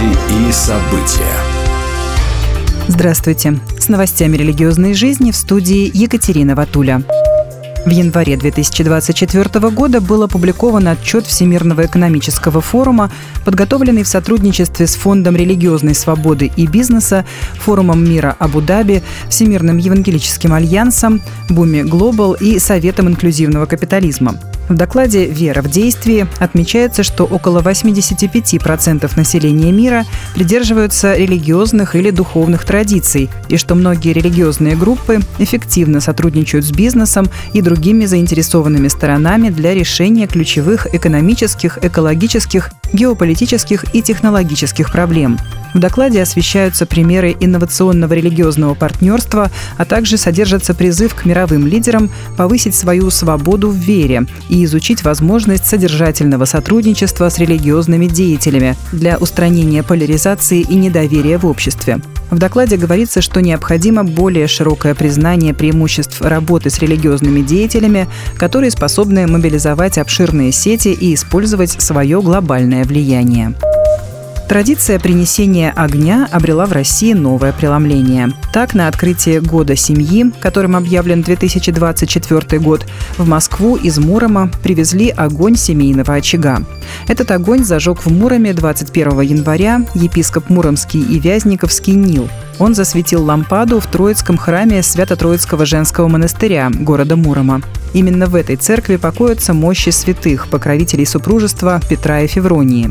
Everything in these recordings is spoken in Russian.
Новости и события. Здравствуйте. С новостями религиозной жизни в студии Екатерина Ватуля. В январе 2024 года был опубликован отчет Всемирного экономического форума, подготовленный в сотрудничестве с Фондом религиозной свободы и бизнеса, Форумом мира Абу-Даби, Всемирным евангелическим альянсом, Буми Глобал и Советом инклюзивного капитализма. В докладе «Вера в действии» отмечается, что около 85% населения мира придерживаются религиозных или духовных традиций, и что многие религиозные группы эффективно сотрудничают с бизнесом и другими заинтересованными сторонами для решения ключевых экономических, экологических, геополитических и технологических проблем. В докладе освещаются примеры инновационного религиозного партнерства, а также содержится призыв к мировым лидерам повысить свою свободу в вере и изучить возможность содержательного сотрудничества с религиозными деятелями для устранения поляризации и недоверия в обществе. В докладе говорится, что необходимо более широкое признание преимуществ работы с религиозными деятелями, которые способны мобилизовать обширные сети и использовать свое глобальное влияние. Традиция принесения огня обрела в России новое преломление. Так, на открытие Года семьи, которым объявлен 2024 год, в Москву из Мурома привезли огонь семейного очага. Этот огонь зажег в Муроме 21 января епископ Муромский и Вязниковский Нил. Он засветил лампаду в Троицком храме Свято-Троицкого женского монастыря города Мурома. Именно в этой церкви покоятся мощи святых, покровителей супружества Петра и Февронии.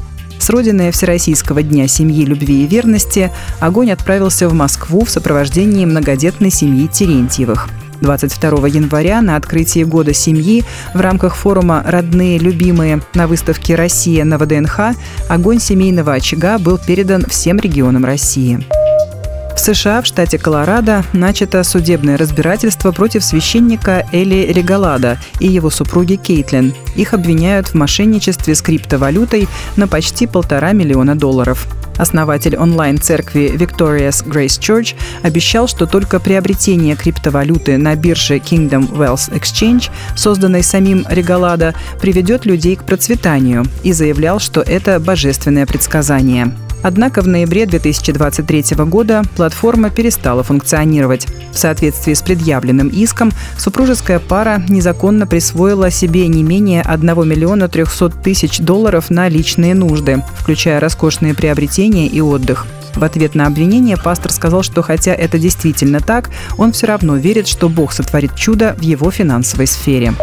С родины Всероссийского дня семьи, любви и верности огонь отправился в Москву в сопровождении многодетной семьи Терентьевых. 22 января на открытии Года семьи в рамках форума «Родные, любимые» на выставке «Россия» на ВДНХ огонь семейного очага был передан всем регионам России. В США, в штате Колорадо, начато судебное разбирательство против священника Эли Регалада и его супруги Кейтлин. Их обвиняют в мошенничестве с криптовалютой на почти полтора миллиона долларов. Основатель онлайн-церкви Victorious Grace Church обещал, что только приобретение криптовалюты на бирже Kingdom Wealth Exchange, созданной самим Регалада, приведет людей к процветанию и заявлял, что это божественное предсказание. Однако в ноябре 2023 года платформа перестала функционировать. В соответствии с предъявленным иском, супружеская пара незаконно присвоила себе не менее 1 миллиона 300 тысяч долларов на личные нужды, включая роскошные приобретения и отдых. В ответ на обвинение пастор сказал, что хотя это действительно так, он все равно верит, что Бог сотворит чудо в его финансовой сфере.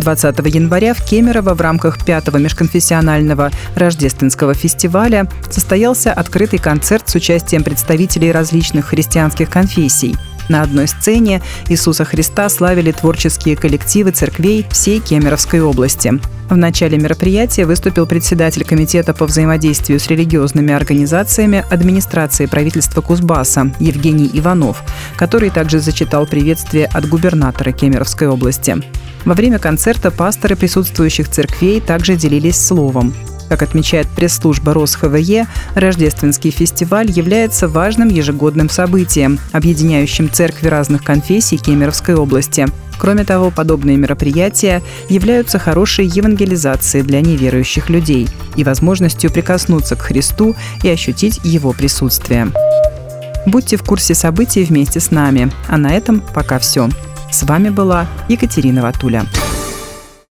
20 января в Кемерово в рамках пятого межконфессионального рождественского фестиваля состоялся открытый концерт с участием представителей различных христианских конфессий. На одной сцене Иисуса Христа славили творческие коллективы церквей всей Кемеровской области. В начале мероприятия выступил председатель Комитета по взаимодействию с религиозными организациями администрации правительства Кузбасса Евгений Иванов, который также зачитал приветствие от губернатора Кемеровской области. Во время концерта пасторы присутствующих церквей также делились словом. Как отмечает пресс-служба РосХВЕ, рождественский фестиваль является важным ежегодным событием, объединяющим церкви разных конфессий Кемеровской области. Кроме того, подобные мероприятия являются хорошей евангелизацией для неверующих людей и возможностью прикоснуться к Христу и ощутить Его присутствие. Будьте в курсе событий вместе с нами. А на этом пока все. С вами была Екатерина Ватуля.